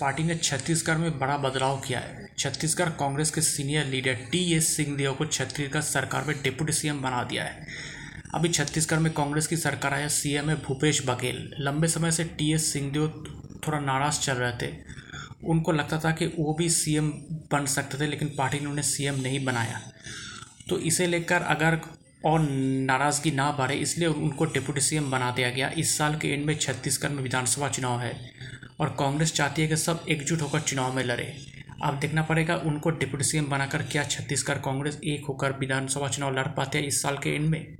Party ने छत्तीसगढ़ में बड़ा बदलाव किया है। छत्तीसगढ़ कांग्रेस के senior leader T S Singhdeo को छत्तीसगढ़ सरकार में डिप्टी सीएम बना दिया है। अभी छत्तीसगढ़ में कांग्रेस की सरकार आया सीएम है भूपेश बघेल। लंबे समय से टी एस सिंहदेव थोड़ा नाराज़ चल रहे थे। उनको लगता था कि वो भी सीएम बन सकते थे, लेकिन पार्टी ने उन्हें सीएम नहीं बनाया। तो इसे लेकर अगर और नाराज़गी ना बढ़े, इसलिए उनको डिप्टी सीएम बना दिया गया। इस साल के एंड में छत्तीसगढ़ में विधानसभा चुनाव है। और कांग्रेस चाहती है कि सब एकजुट होकर चुनाव में लड़े। अब देखना पड़ेगा उनको डिप्टी सीएम बनाकर क्या छत्तीसगढ़ कांग्रेस एक होकर विधानसभा चुनाव लड़ पाते हैं इस साल के एंड में।